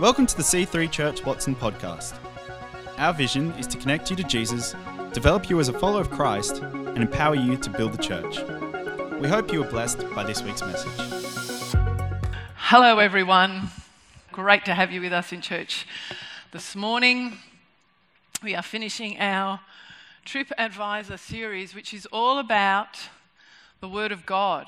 Welcome to the C3 Church Watson podcast. Our vision is to connect you to Jesus, develop you as a follower of Christ, and empower you to build the church. We hope you are blessed by this week's message. Hello, everyone. Great to have you with us in church this morning. We are finishing our Trip Advisor series, which is all about the Word of God.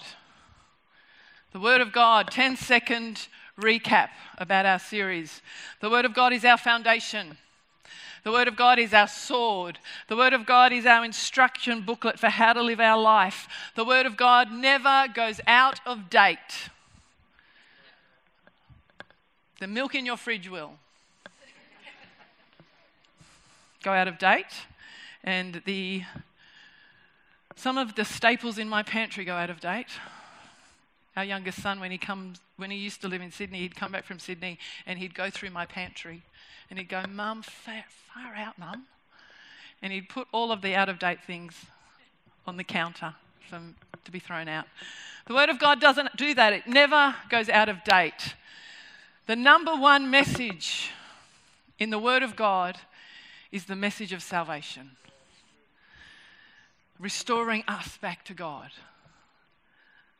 The Word of God, 10 second recap about our series. The Word of God is our foundation. The Word of God is our sword. The Word of God is our instruction booklet for how to live our life. The Word of God never goes out of date. The milk in your fridge will go out of date, and the some of the staples in my pantry go out of date. Our youngest son, when he comes, when he used to live in Sydney, he'd come back from Sydney and he'd go through my pantry, and he'd go, "Mum, far, far out, Mum," and he'd put all of the out of date things on the counter for, to be thrown out. The Word of God doesn't do that. It never goes out of date. The number one message in the Word of God is the message of salvation, restoring us back to God.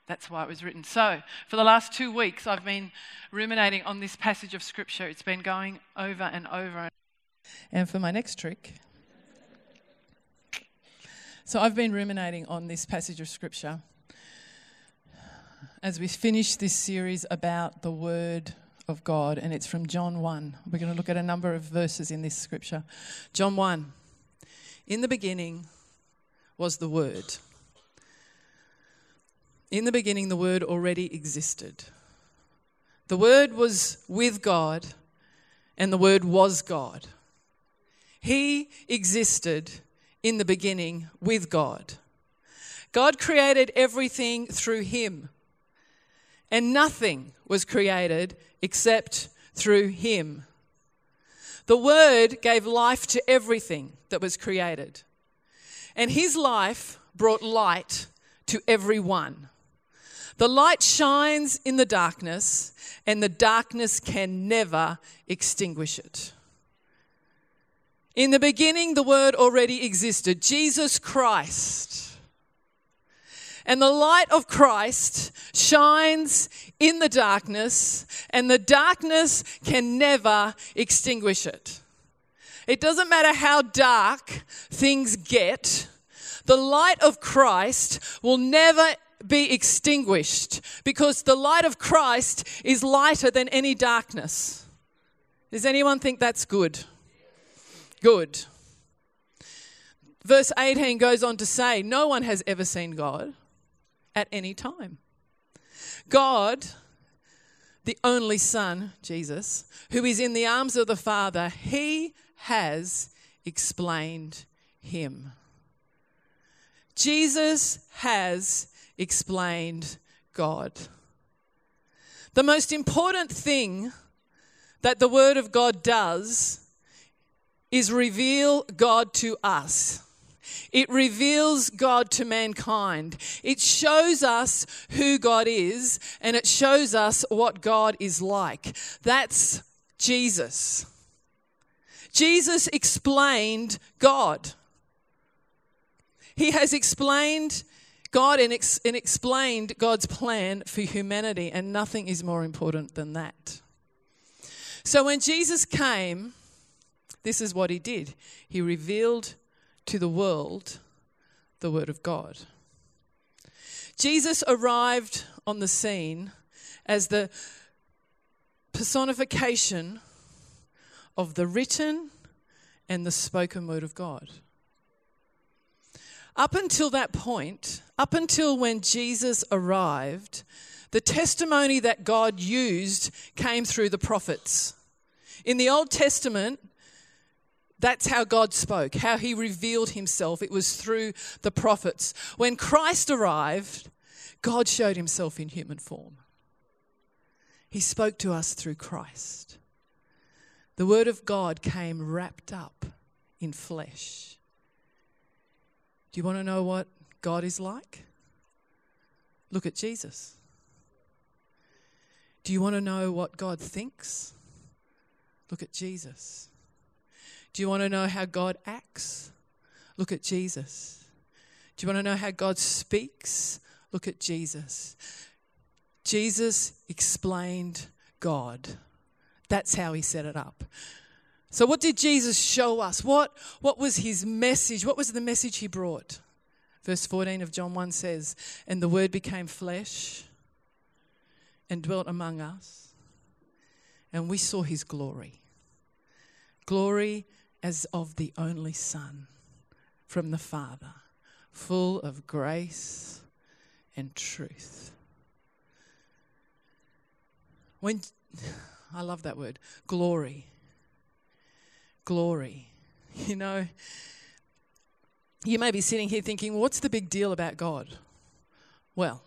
That's why it was written. So, for the last two weeks, I've been ruminating on this passage of Scripture. It's been going over and over. And for my next trick, so I've been ruminating on this passage of Scripture as we finish this series about the Word of God, and it's from John 1. We're going to look at a number of verses in this Scripture. John 1. In the beginning was the Word. In the beginning, the Word already existed. The Word was with God, and the Word was God. He existed in the beginning with God. God created everything through Him, and nothing was created except through Him. The Word gave life to everything that was created, and His life brought light to everyone. The light shines in the darkness, and the darkness can never extinguish it. In the beginning, the Word already existed Jesus Christ. And the light of Christ shines in the darkness, and the darkness can never extinguish it. It doesn't matter how dark things get, the light of Christ will never be extinguished because the light of Christ is lighter than any darkness. Does anyone think that's good? Good. Verse 18 goes on to say, No one has ever seen God at any time. God, the only Son, Jesus, who is in the arms of the Father, he has explained him. Jesus has explained God. The most important thing that the Word of God does is reveal God to us. It reveals God to mankind. It shows us who God is and it shows us what God is like. That's Jesus. Jesus explained God. He has explained God and, ex- and explained God's plan for humanity, and nothing is more important than that. So when Jesus came, this is what he did he revealed to the world the Word of God. Jesus arrived on the scene as the personification of the written and the spoken Word of God. Up until that point, up until when Jesus arrived, the testimony that God used came through the prophets. In the Old Testament, that's how God spoke, how he revealed himself. It was through the prophets. When Christ arrived, God showed himself in human form. He spoke to us through Christ. The word of God came wrapped up in flesh. Do you want to know what God is like? Look at Jesus. Do you want to know what God thinks? Look at Jesus. Do you want to know how God acts? Look at Jesus. Do you want to know how God speaks? Look at Jesus. Jesus explained God. That's how he set it up. So, what did Jesus show us? What, what was his message? What was the message he brought? Verse 14 of John 1 says, And the word became flesh and dwelt among us, and we saw his glory. Glory as of the only Son from the Father, full of grace and truth. When I love that word, glory. Glory. You know, you may be sitting here thinking, what's the big deal about God? Well,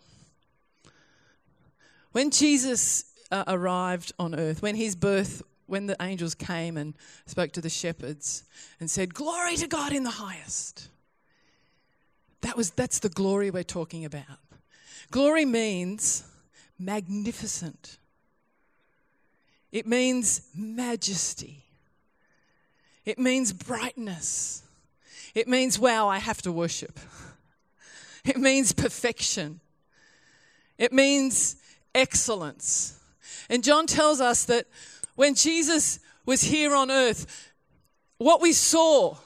when Jesus uh, arrived on earth, when his birth, when the angels came and spoke to the shepherds and said, Glory to God in the highest. That was, that's the glory we're talking about. Glory means magnificent, it means majesty, it means brightness, it means, wow, I have to worship. It means perfection. It means excellence. And John tells us that when Jesus was here on earth, what we saw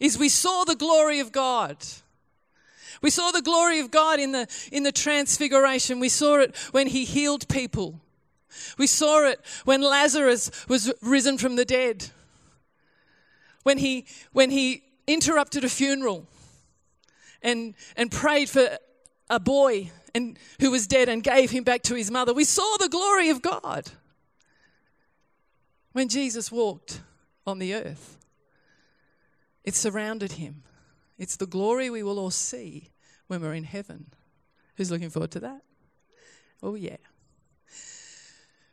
is we saw the glory of God. We saw the glory of God in the, in the transfiguration. We saw it when he healed people. We saw it when Lazarus was risen from the dead. When he, when he interrupted a funeral and, and prayed for a boy and, who was dead and gave him back to his mother. We saw the glory of God when Jesus walked on the earth. It surrounded him. It's the glory we will all see when we're in heaven. Who's looking forward to that? Oh, yeah.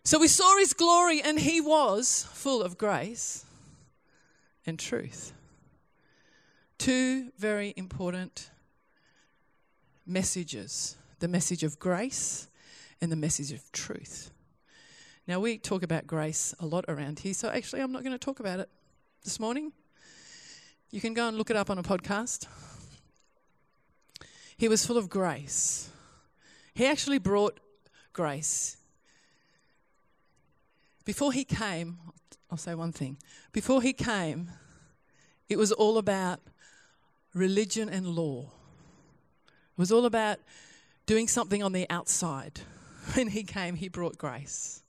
So we saw his glory, and he was full of grace and truth. Two very important messages the message of grace and the message of truth. Now, we talk about grace a lot around here, so actually, I'm not going to talk about it this morning. You can go and look it up on a podcast. He was full of grace. He actually brought grace. Before he came, I'll say one thing. Before he came, it was all about religion and law. It was all about doing something on the outside. When he came, he brought grace.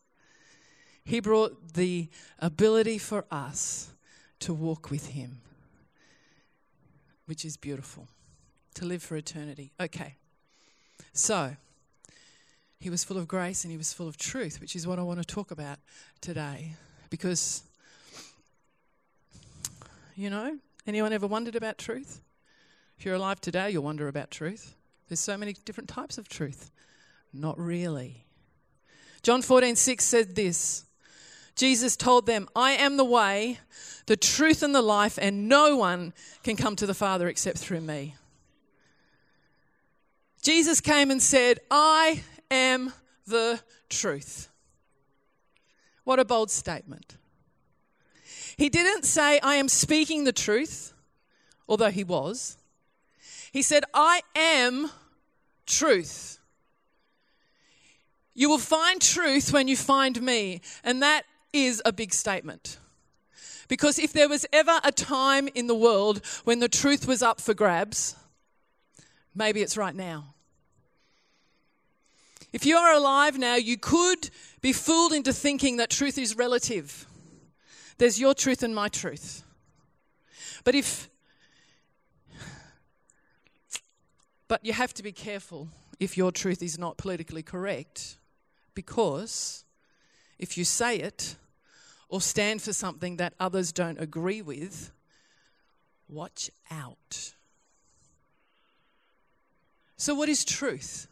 He brought the ability for us to walk with him, which is beautiful, to live for eternity. Okay, so he was full of grace and he was full of truth, which is what I want to talk about today. Because, you know, anyone ever wondered about truth? If you're alive today, you'll wonder about truth. There's so many different types of truth. Not really. John 14, 6 said this Jesus told them, I am the way, the truth, and the life, and no one can come to the Father except through me. Jesus came and said, I am the truth. What a bold statement. He didn't say, I am speaking the truth, although he was. He said, I am truth. You will find truth when you find me. And that is a big statement. Because if there was ever a time in the world when the truth was up for grabs, maybe it's right now. If you are alive now, you could be fooled into thinking that truth is relative. There's your truth and my truth. But if But you have to be careful if your truth is not politically correct, because if you say it or stand for something that others don't agree with, watch out. So, what is truth?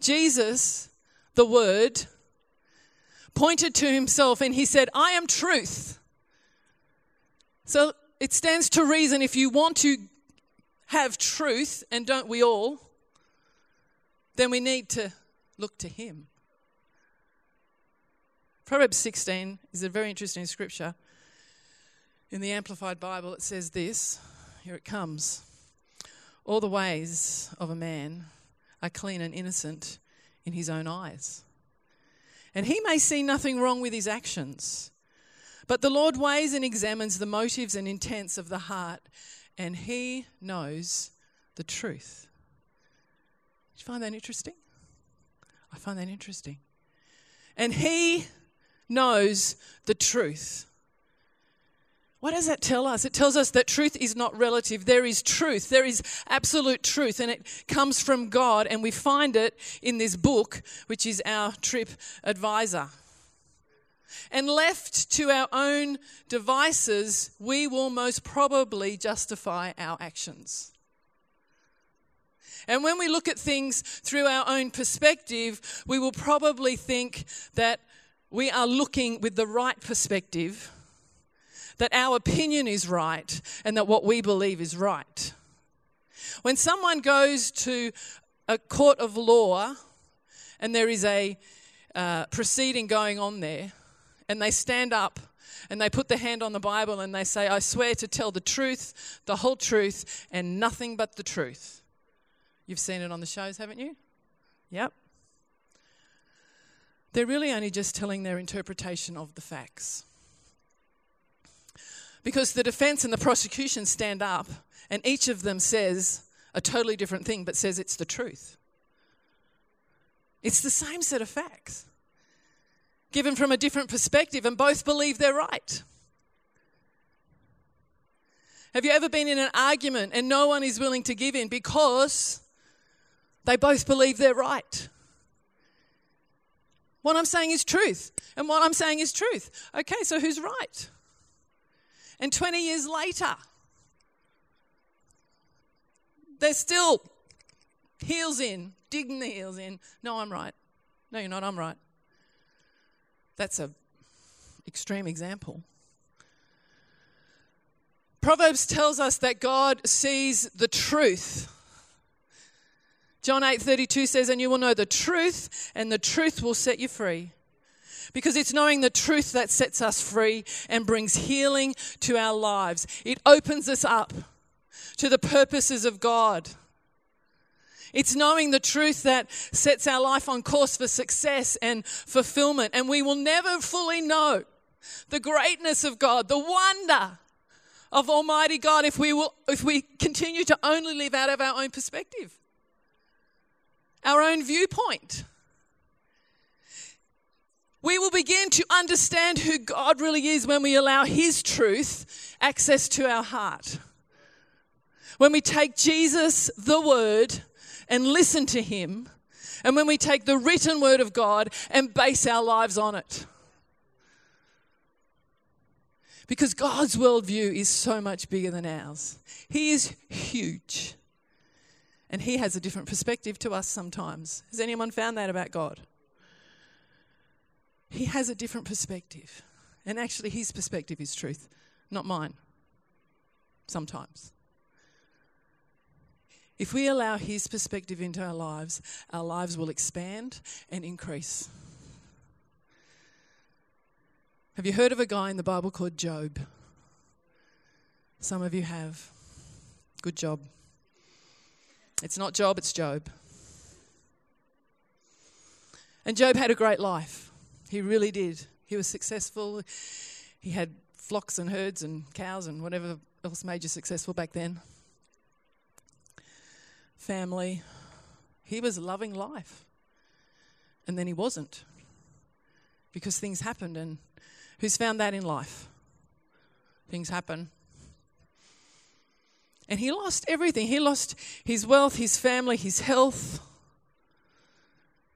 Jesus, the Word, pointed to himself and he said, I am truth. So it stands to reason if you want to have truth, and don't we all, then we need to look to Him. Proverbs 16 is a very interesting scripture. In the Amplified Bible, it says this here it comes. All the ways of a man are clean and innocent in his own eyes. And he may see nothing wrong with his actions. But the Lord weighs and examines the motives and intents of the heart, and he knows the truth. Do you find that interesting? I find that interesting. And he knows the truth. What does that tell us? It tells us that truth is not relative. There is truth. There is absolute truth, and it comes from God, and we find it in this book, which is our trip advisor. And left to our own devices, we will most probably justify our actions. And when we look at things through our own perspective, we will probably think that we are looking with the right perspective that our opinion is right and that what we believe is right. When someone goes to a court of law and there is a uh, proceeding going on there, and they stand up and they put their hand on the Bible and they say, I swear to tell the truth, the whole truth, and nothing but the truth. You've seen it on the shows, haven't you? Yep. They're really only just telling their interpretation of the facts. Because the defense and the prosecution stand up, and each of them says a totally different thing, but says it's the truth. It's the same set of facts, given from a different perspective, and both believe they're right. Have you ever been in an argument and no one is willing to give in because they both believe they're right? What I'm saying is truth, and what I'm saying is truth. Okay, so who's right? And 20 years later, they're still heels in, digging the heels in. No, I'm right. No, you're not. I'm right. That's a extreme example. Proverbs tells us that God sees the truth. John 8:32 says and you will know the truth and the truth will set you free because it's knowing the truth that sets us free and brings healing to our lives. It opens us up to the purposes of God. It's knowing the truth that sets our life on course for success and fulfillment. And we will never fully know the greatness of God, the wonder of Almighty God if we, will, if we continue to only live out of our own perspective, our own viewpoint we will begin to understand who God really is when we allow His truth access to our heart. When we take Jesus, the Word, and listen to Him, and when we take the written Word of God and base our lives on it. Because God's worldview is so much bigger than ours. He is huge. And He has a different perspective to us sometimes. Has anyone found that about God? He has a different perspective. And actually, his perspective is truth, not mine. Sometimes. If we allow his perspective into our lives, our lives will expand and increase. Have you heard of a guy in the Bible called Job? Some of you have. Good job. It's not Job, it's Job. And Job had a great life. He really did. He was successful. He had flocks and herds and cows and whatever else made you successful back then. Family. He was loving life. And then he wasn't. Because things happened. And who's found that in life? Things happen. And he lost everything. He lost his wealth, his family, his health.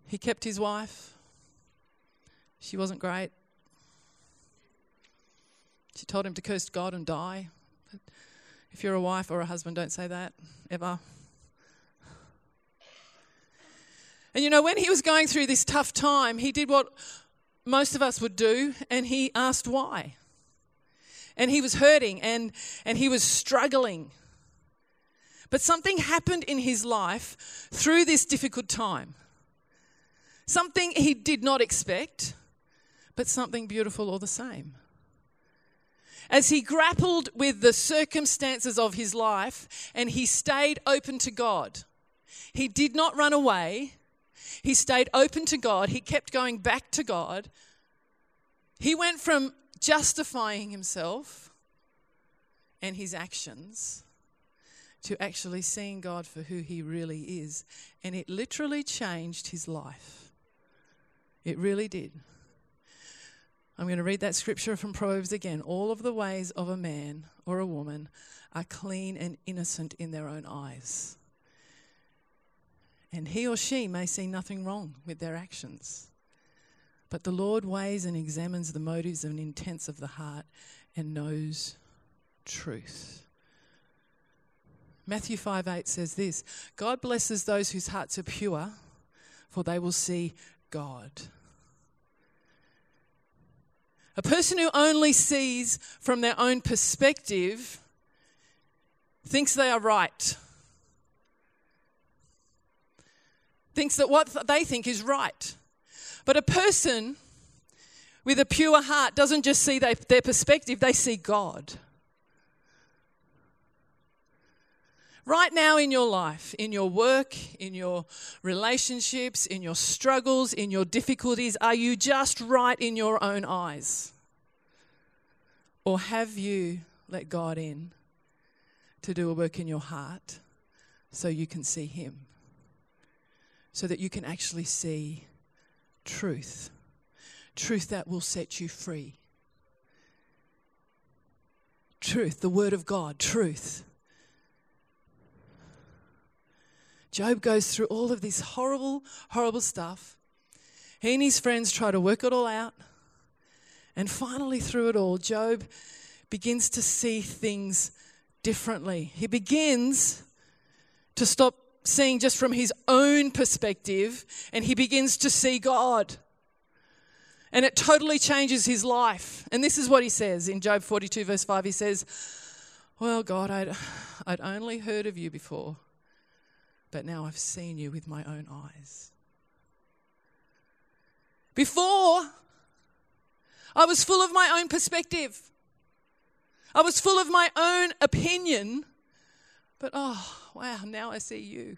He kept his wife. She wasn't great. She told him to curse God and die. If you're a wife or a husband, don't say that ever. And you know, when he was going through this tough time, he did what most of us would do, and he asked why. And he was hurting and, and he was struggling. But something happened in his life through this difficult time. Something he did not expect but something beautiful all the same. As he grappled with the circumstances of his life and he stayed open to God, he did not run away. He stayed open to God. He kept going back to God. He went from justifying himself and his actions to actually seeing God for who he really is. And it literally changed his life. It really did. I'm going to read that scripture from Proverbs again. All of the ways of a man or a woman are clean and innocent in their own eyes. And he or she may see nothing wrong with their actions. But the Lord weighs and examines the motives and intents of the heart and knows truth. Matthew 5 8 says this God blesses those whose hearts are pure, for they will see God. A person who only sees from their own perspective thinks they are right, thinks that what they think is right. But a person with a pure heart doesn't just see their, perspective, they see God. Right now in your life, in your work, in your relationships, in your struggles, in your difficulties, are you just right in your own eyes? Or have you let God in to do a work in your heart so you can see Him? So that you can actually see truth. Truth that will set you free. Truth, the Word of God, truth Job goes through all of this horrible, horrible stuff. He and his friends try to work it all out. And finally, through it all, Job begins to see things differently. He begins to stop seeing just from his own perspective and he begins to see God. And it totally changes his life. And this is what he says in Job 42, verse 5. He says, Well, God, I'd, I'd only heard of you before but now I've seen you with my own eyes. Before, I was full of my own perspective. I was full of my own opinion. But oh, wow, now I see you.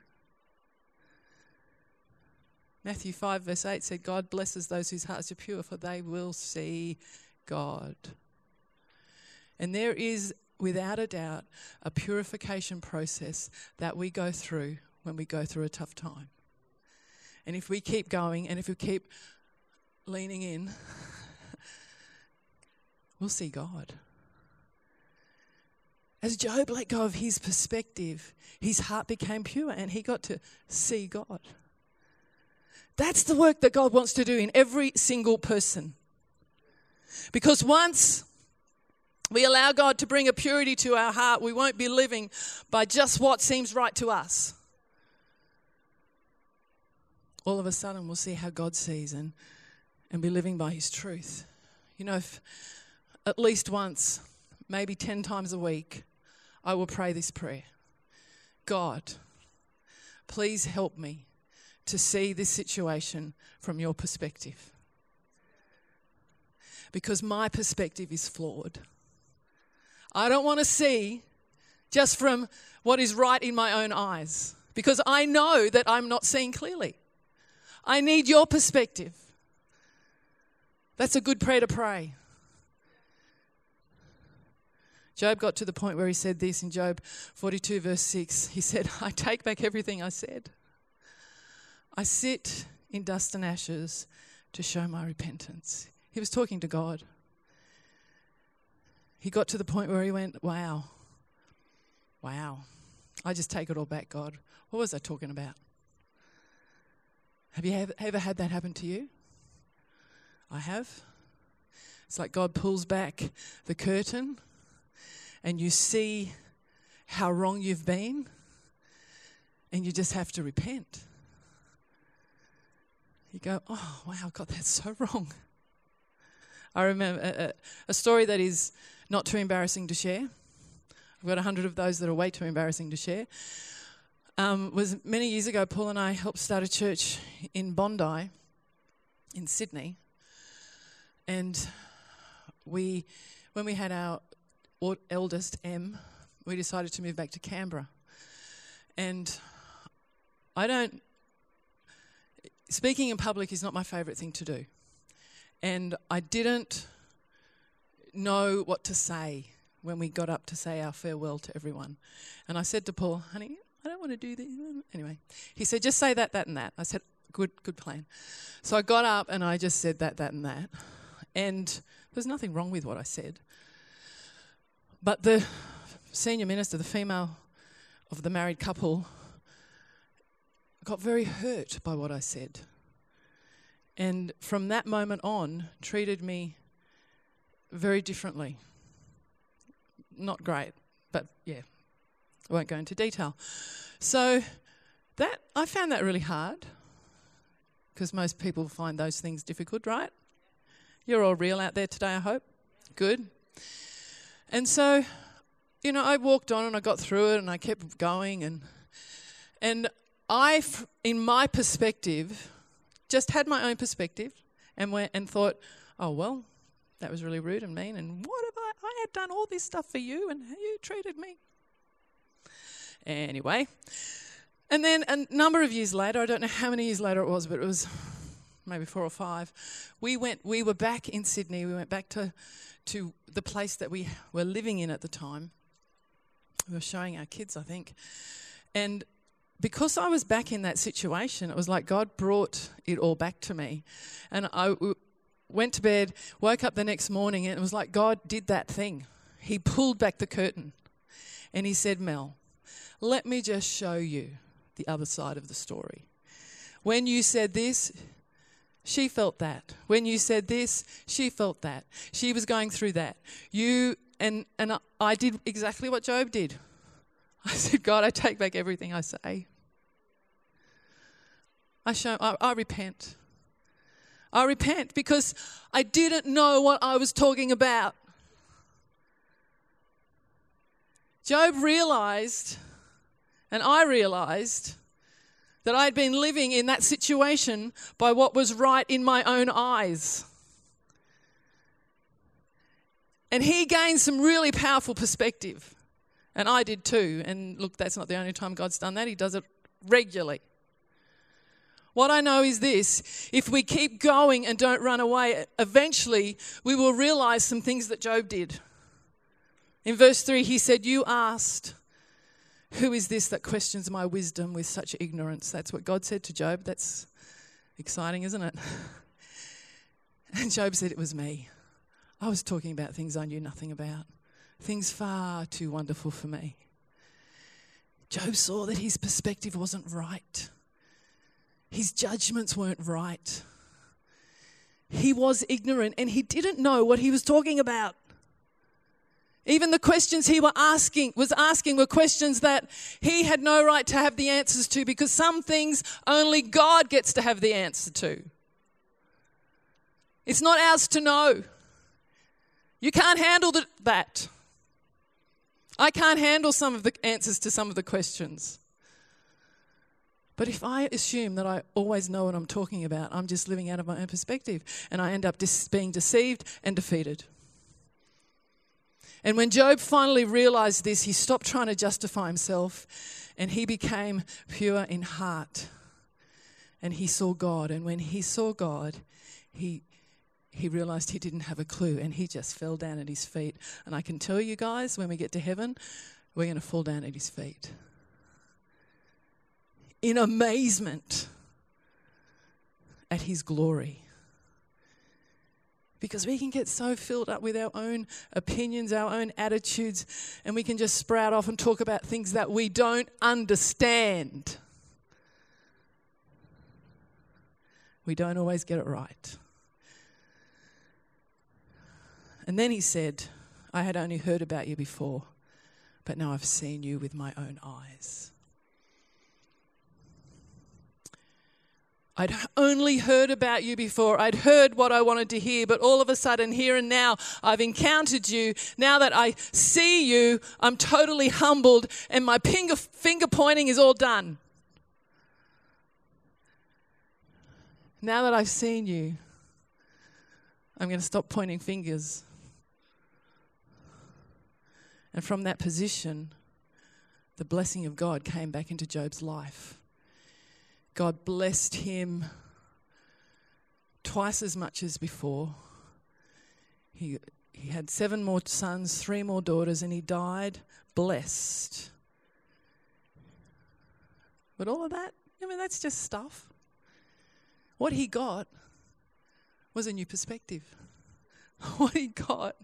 Matthew 5, verse 8 said, God blesses those whose hearts are pure, for they will see God. And there is, without a doubt, a purification process that we go through when we go through a tough time. And if we keep going and if we keep leaning in, we'll see God. As Job let go of his perspective, his heart became pure and he got to see God. That's the work that God wants to do in every single person. Because once we allow God to bring a purity to our heart, we won't be living by just what seems right to us all of a sudden we'll see how God sees and, and be living by His truth. You know, if at least once, maybe 10 times a week, I will pray this prayer God, please help me to see this situation from your perspective. Because my perspective is flawed. I don't want to see just from what is right in my own eyes because I know that I'm not seeing clearly. I need your perspective. That's a good prayer to pray. Job got to the point where he said this in Job 42, verse 6. He said, I take back everything I said. I sit in dust and ashes to show my repentance. He was talking to God. He got to the point where he went, Wow, wow, I just take it all back, God. What was I talking about? Have you ever had that happen to you? I have. It's like God pulls back the curtain and you see how wrong you've been, and you just have to repent. You go, oh, wow, God, that's so wrong. I remember a, a, story that is not too embarrassing to share. I've got a hundred of those that are way too embarrassing to share um, was many years ago, Paul and I helped start a church in Bondi, in Sydney. And we, when we had our eldest, M, we decided to move back to Canberra. And I don't, speaking in public is not my favourite thing to do. And I didn't know what to say when we got up to say our farewell to everyone. And I said to Paul, honey, I don't want to do this. Anyway, he said, just say that, that, and that. I said, good, good plan. So I got up and I just said that, that, and that. And there's nothing wrong with what I said. But the senior minister, the female of the married couple, got very hurt by what I said. And from that moment on, treated me very differently. Not great, but yeah, I won't go into detail. So that I found that really hard because most people find those things difficult, right? You're all real out there today, I hope. Good. And so, you know, I walked on and I got through it and I kept going and and I, in my perspective, just had my own perspective and went and thought, oh well, that was really rude and mean. And what have I? I had done all this stuff for you, and you treated me. Anyway, and then a number of years later, I don't know how many years later it was, but it was maybe four or five. We went. We were back in Sydney. We went back to to the place that we were living in at the time. We were showing our kids, I think, and because I was back in that situation, it was like God brought it all back to me. And I went to bed, woke up the next morning, and it was like God did that thing. He pulled back the curtain and He said, Mel, let me just show you the other side of the story. When you said this, she felt that. When you said this, she felt that. She was going through that. You and and I did exactly what Job did. I said, God, I take back everything I say. I show I, I repent. I repent because I didn't know what I was talking about. Job realized, and I realized, that I had been living in that situation by what was right in my own eyes. And he gained some really powerful perspective. And I did too. And look, that's not the only time God's done that, He does it regularly. What I know is this if we keep going and don't run away, eventually we will realize some things that Job did. In verse 3, he said, You asked, Who is this that questions my wisdom with such ignorance? That's what God said to Job. That's exciting, isn't it? And Job said, It was me. I was talking about things I knew nothing about, things far too wonderful for me. Job saw that his perspective wasn't right. His judgments weren't right. He was ignorant and he didn't know what he was talking about. Even the questions he were asking was asking were questions that he had no right to have the answers to because some things only God gets to have the answer to. It's not ours to know. You can't handle that. I can't handle some of the answers to some of the questions. But if I assume that I always know what I'm talking about, I'm just living out of my own perspective and I end up dis- being deceived and defeated. And when Job finally realized this, he stopped trying to justify himself and he became pure in heart. And he saw God. And when he saw God, he, he realized he didn't have a clue and he just fell down at his feet. And I can tell you guys, when we get to heaven, we're going to fall down at his feet in amazement at his glory. Because we can get so filled up with our own opinions, our own attitudes, and we can just sprout off and talk about things that we don't understand. We don't always get it right. And then he said, I had only heard about you before, but now I've seen you with my own eyes. I'd only heard about you before. I'd heard what I wanted to hear, but all of a sudden, here and now, I've encountered you. Now that I see you, I'm totally humbled, and my finger, finger pointing is all done. Now that I've seen you, I'm going to stop pointing fingers. And from that position, the blessing of God came back into Job's life. God blessed him twice as much as before. He, he had seven more sons, three more daughters, and he died blessed. But all of that, I mean, that's just stuff. What he got was a new perspective. What he got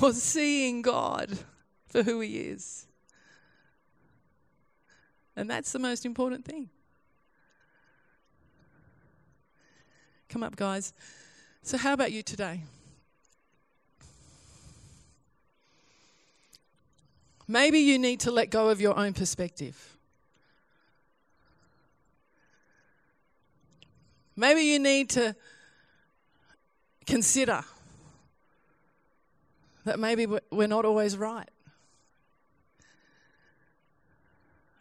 was seeing God for who he is. And that's the most important thing. Come up, guys. So, how about you today? Maybe you need to let go of your own perspective. Maybe you need to consider that maybe we're not always right.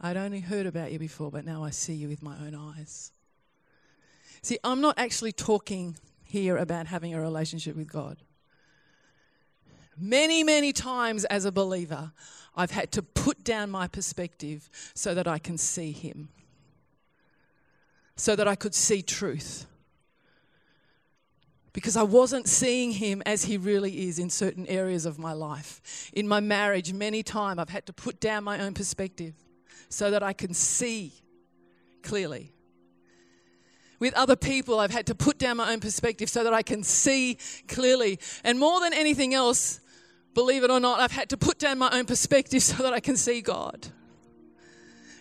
I'd only heard about you before, but now I see you with my own eyes. See, I'm not actually talking here about having a relationship with God. Many, many times as a believer, I've had to put down my perspective so that I can see Him, so that I could see truth because I wasn't seeing him as he really is in certain areas of my life. In my marriage, many times I've had to put down my own perspective so that I can see clearly. With other people, I've had to put down my own perspective so that I can see clearly. And more than anything else, believe it or not, I've had to put down my own perspective so that I can see God.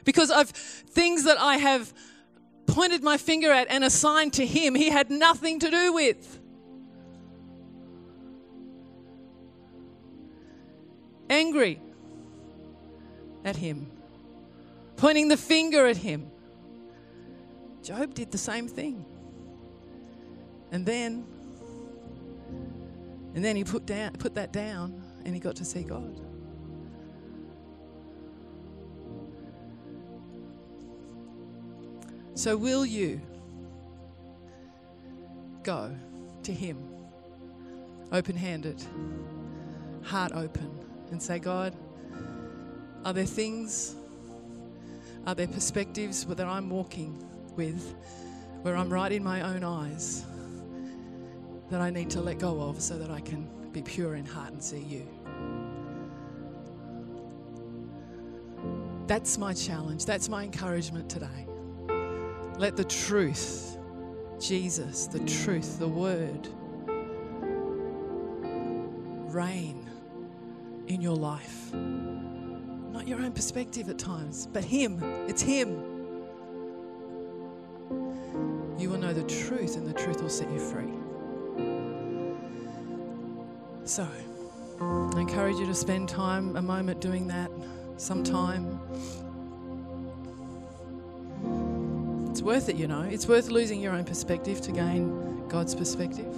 Because I've things that I have pointed my finger at and assigned to him, he had nothing to do with. angry at him, pointing the finger at him. Job did the same thing. And then and then he put down put that down and he got to see God. So will you go to him open-handed, heart open? and say, God, are there things, are there perspectives that I'm walking with where I'm right in my own eyes that I need to let go of so that I can be pure in heart and see you? That's my challenge. That's my encouragement today. Let the truth, Jesus, the truth, the word, reign in your life. Not your own perspective at times, but Him. It's Him. Set you free. So, I encourage you to spend time, a moment doing that, some time. It's worth it, you know. It's worth losing your own perspective to gain God's perspective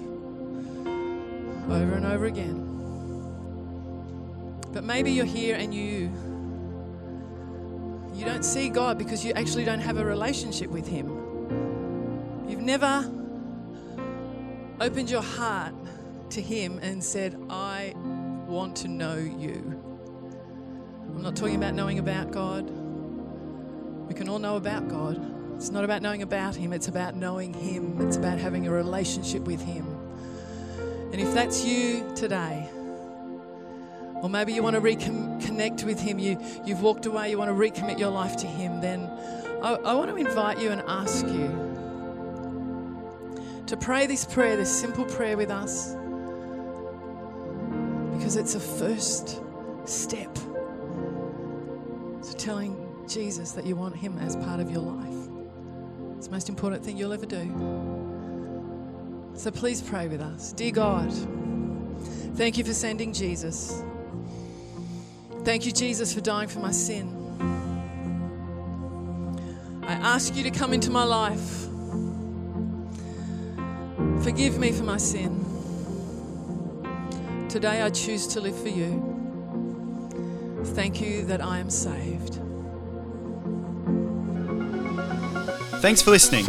over and over again. But maybe you're here and you you don't see God because you actually don't have a relationship with him. You've never opened your heart to him and said, "I want to know you." I'm not talking about knowing about God. We can all know about God. It's not about knowing about Him, it's about knowing Him. It's about having a relationship with Him. And if that's you today, or maybe you want to reconnect with Him, you, you've walked away, you want to recommit your life to Him, then I, I want to invite you and ask you to pray this prayer, this simple prayer with us, because it's a first step to telling Jesus that you want Him as part of your life. It's the most important thing you'll ever do. So please pray with us. Dear God, thank you for sending Jesus. Thank you, Jesus, for dying for my sin. I ask you to come into my life. Forgive me for my sin. Today I choose to live for you. Thank you that I am saved. Thanks for listening.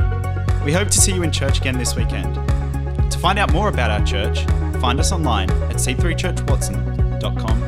We hope to see you in church again this weekend To find out more about our church, find us online at c3churchwatson.com.au.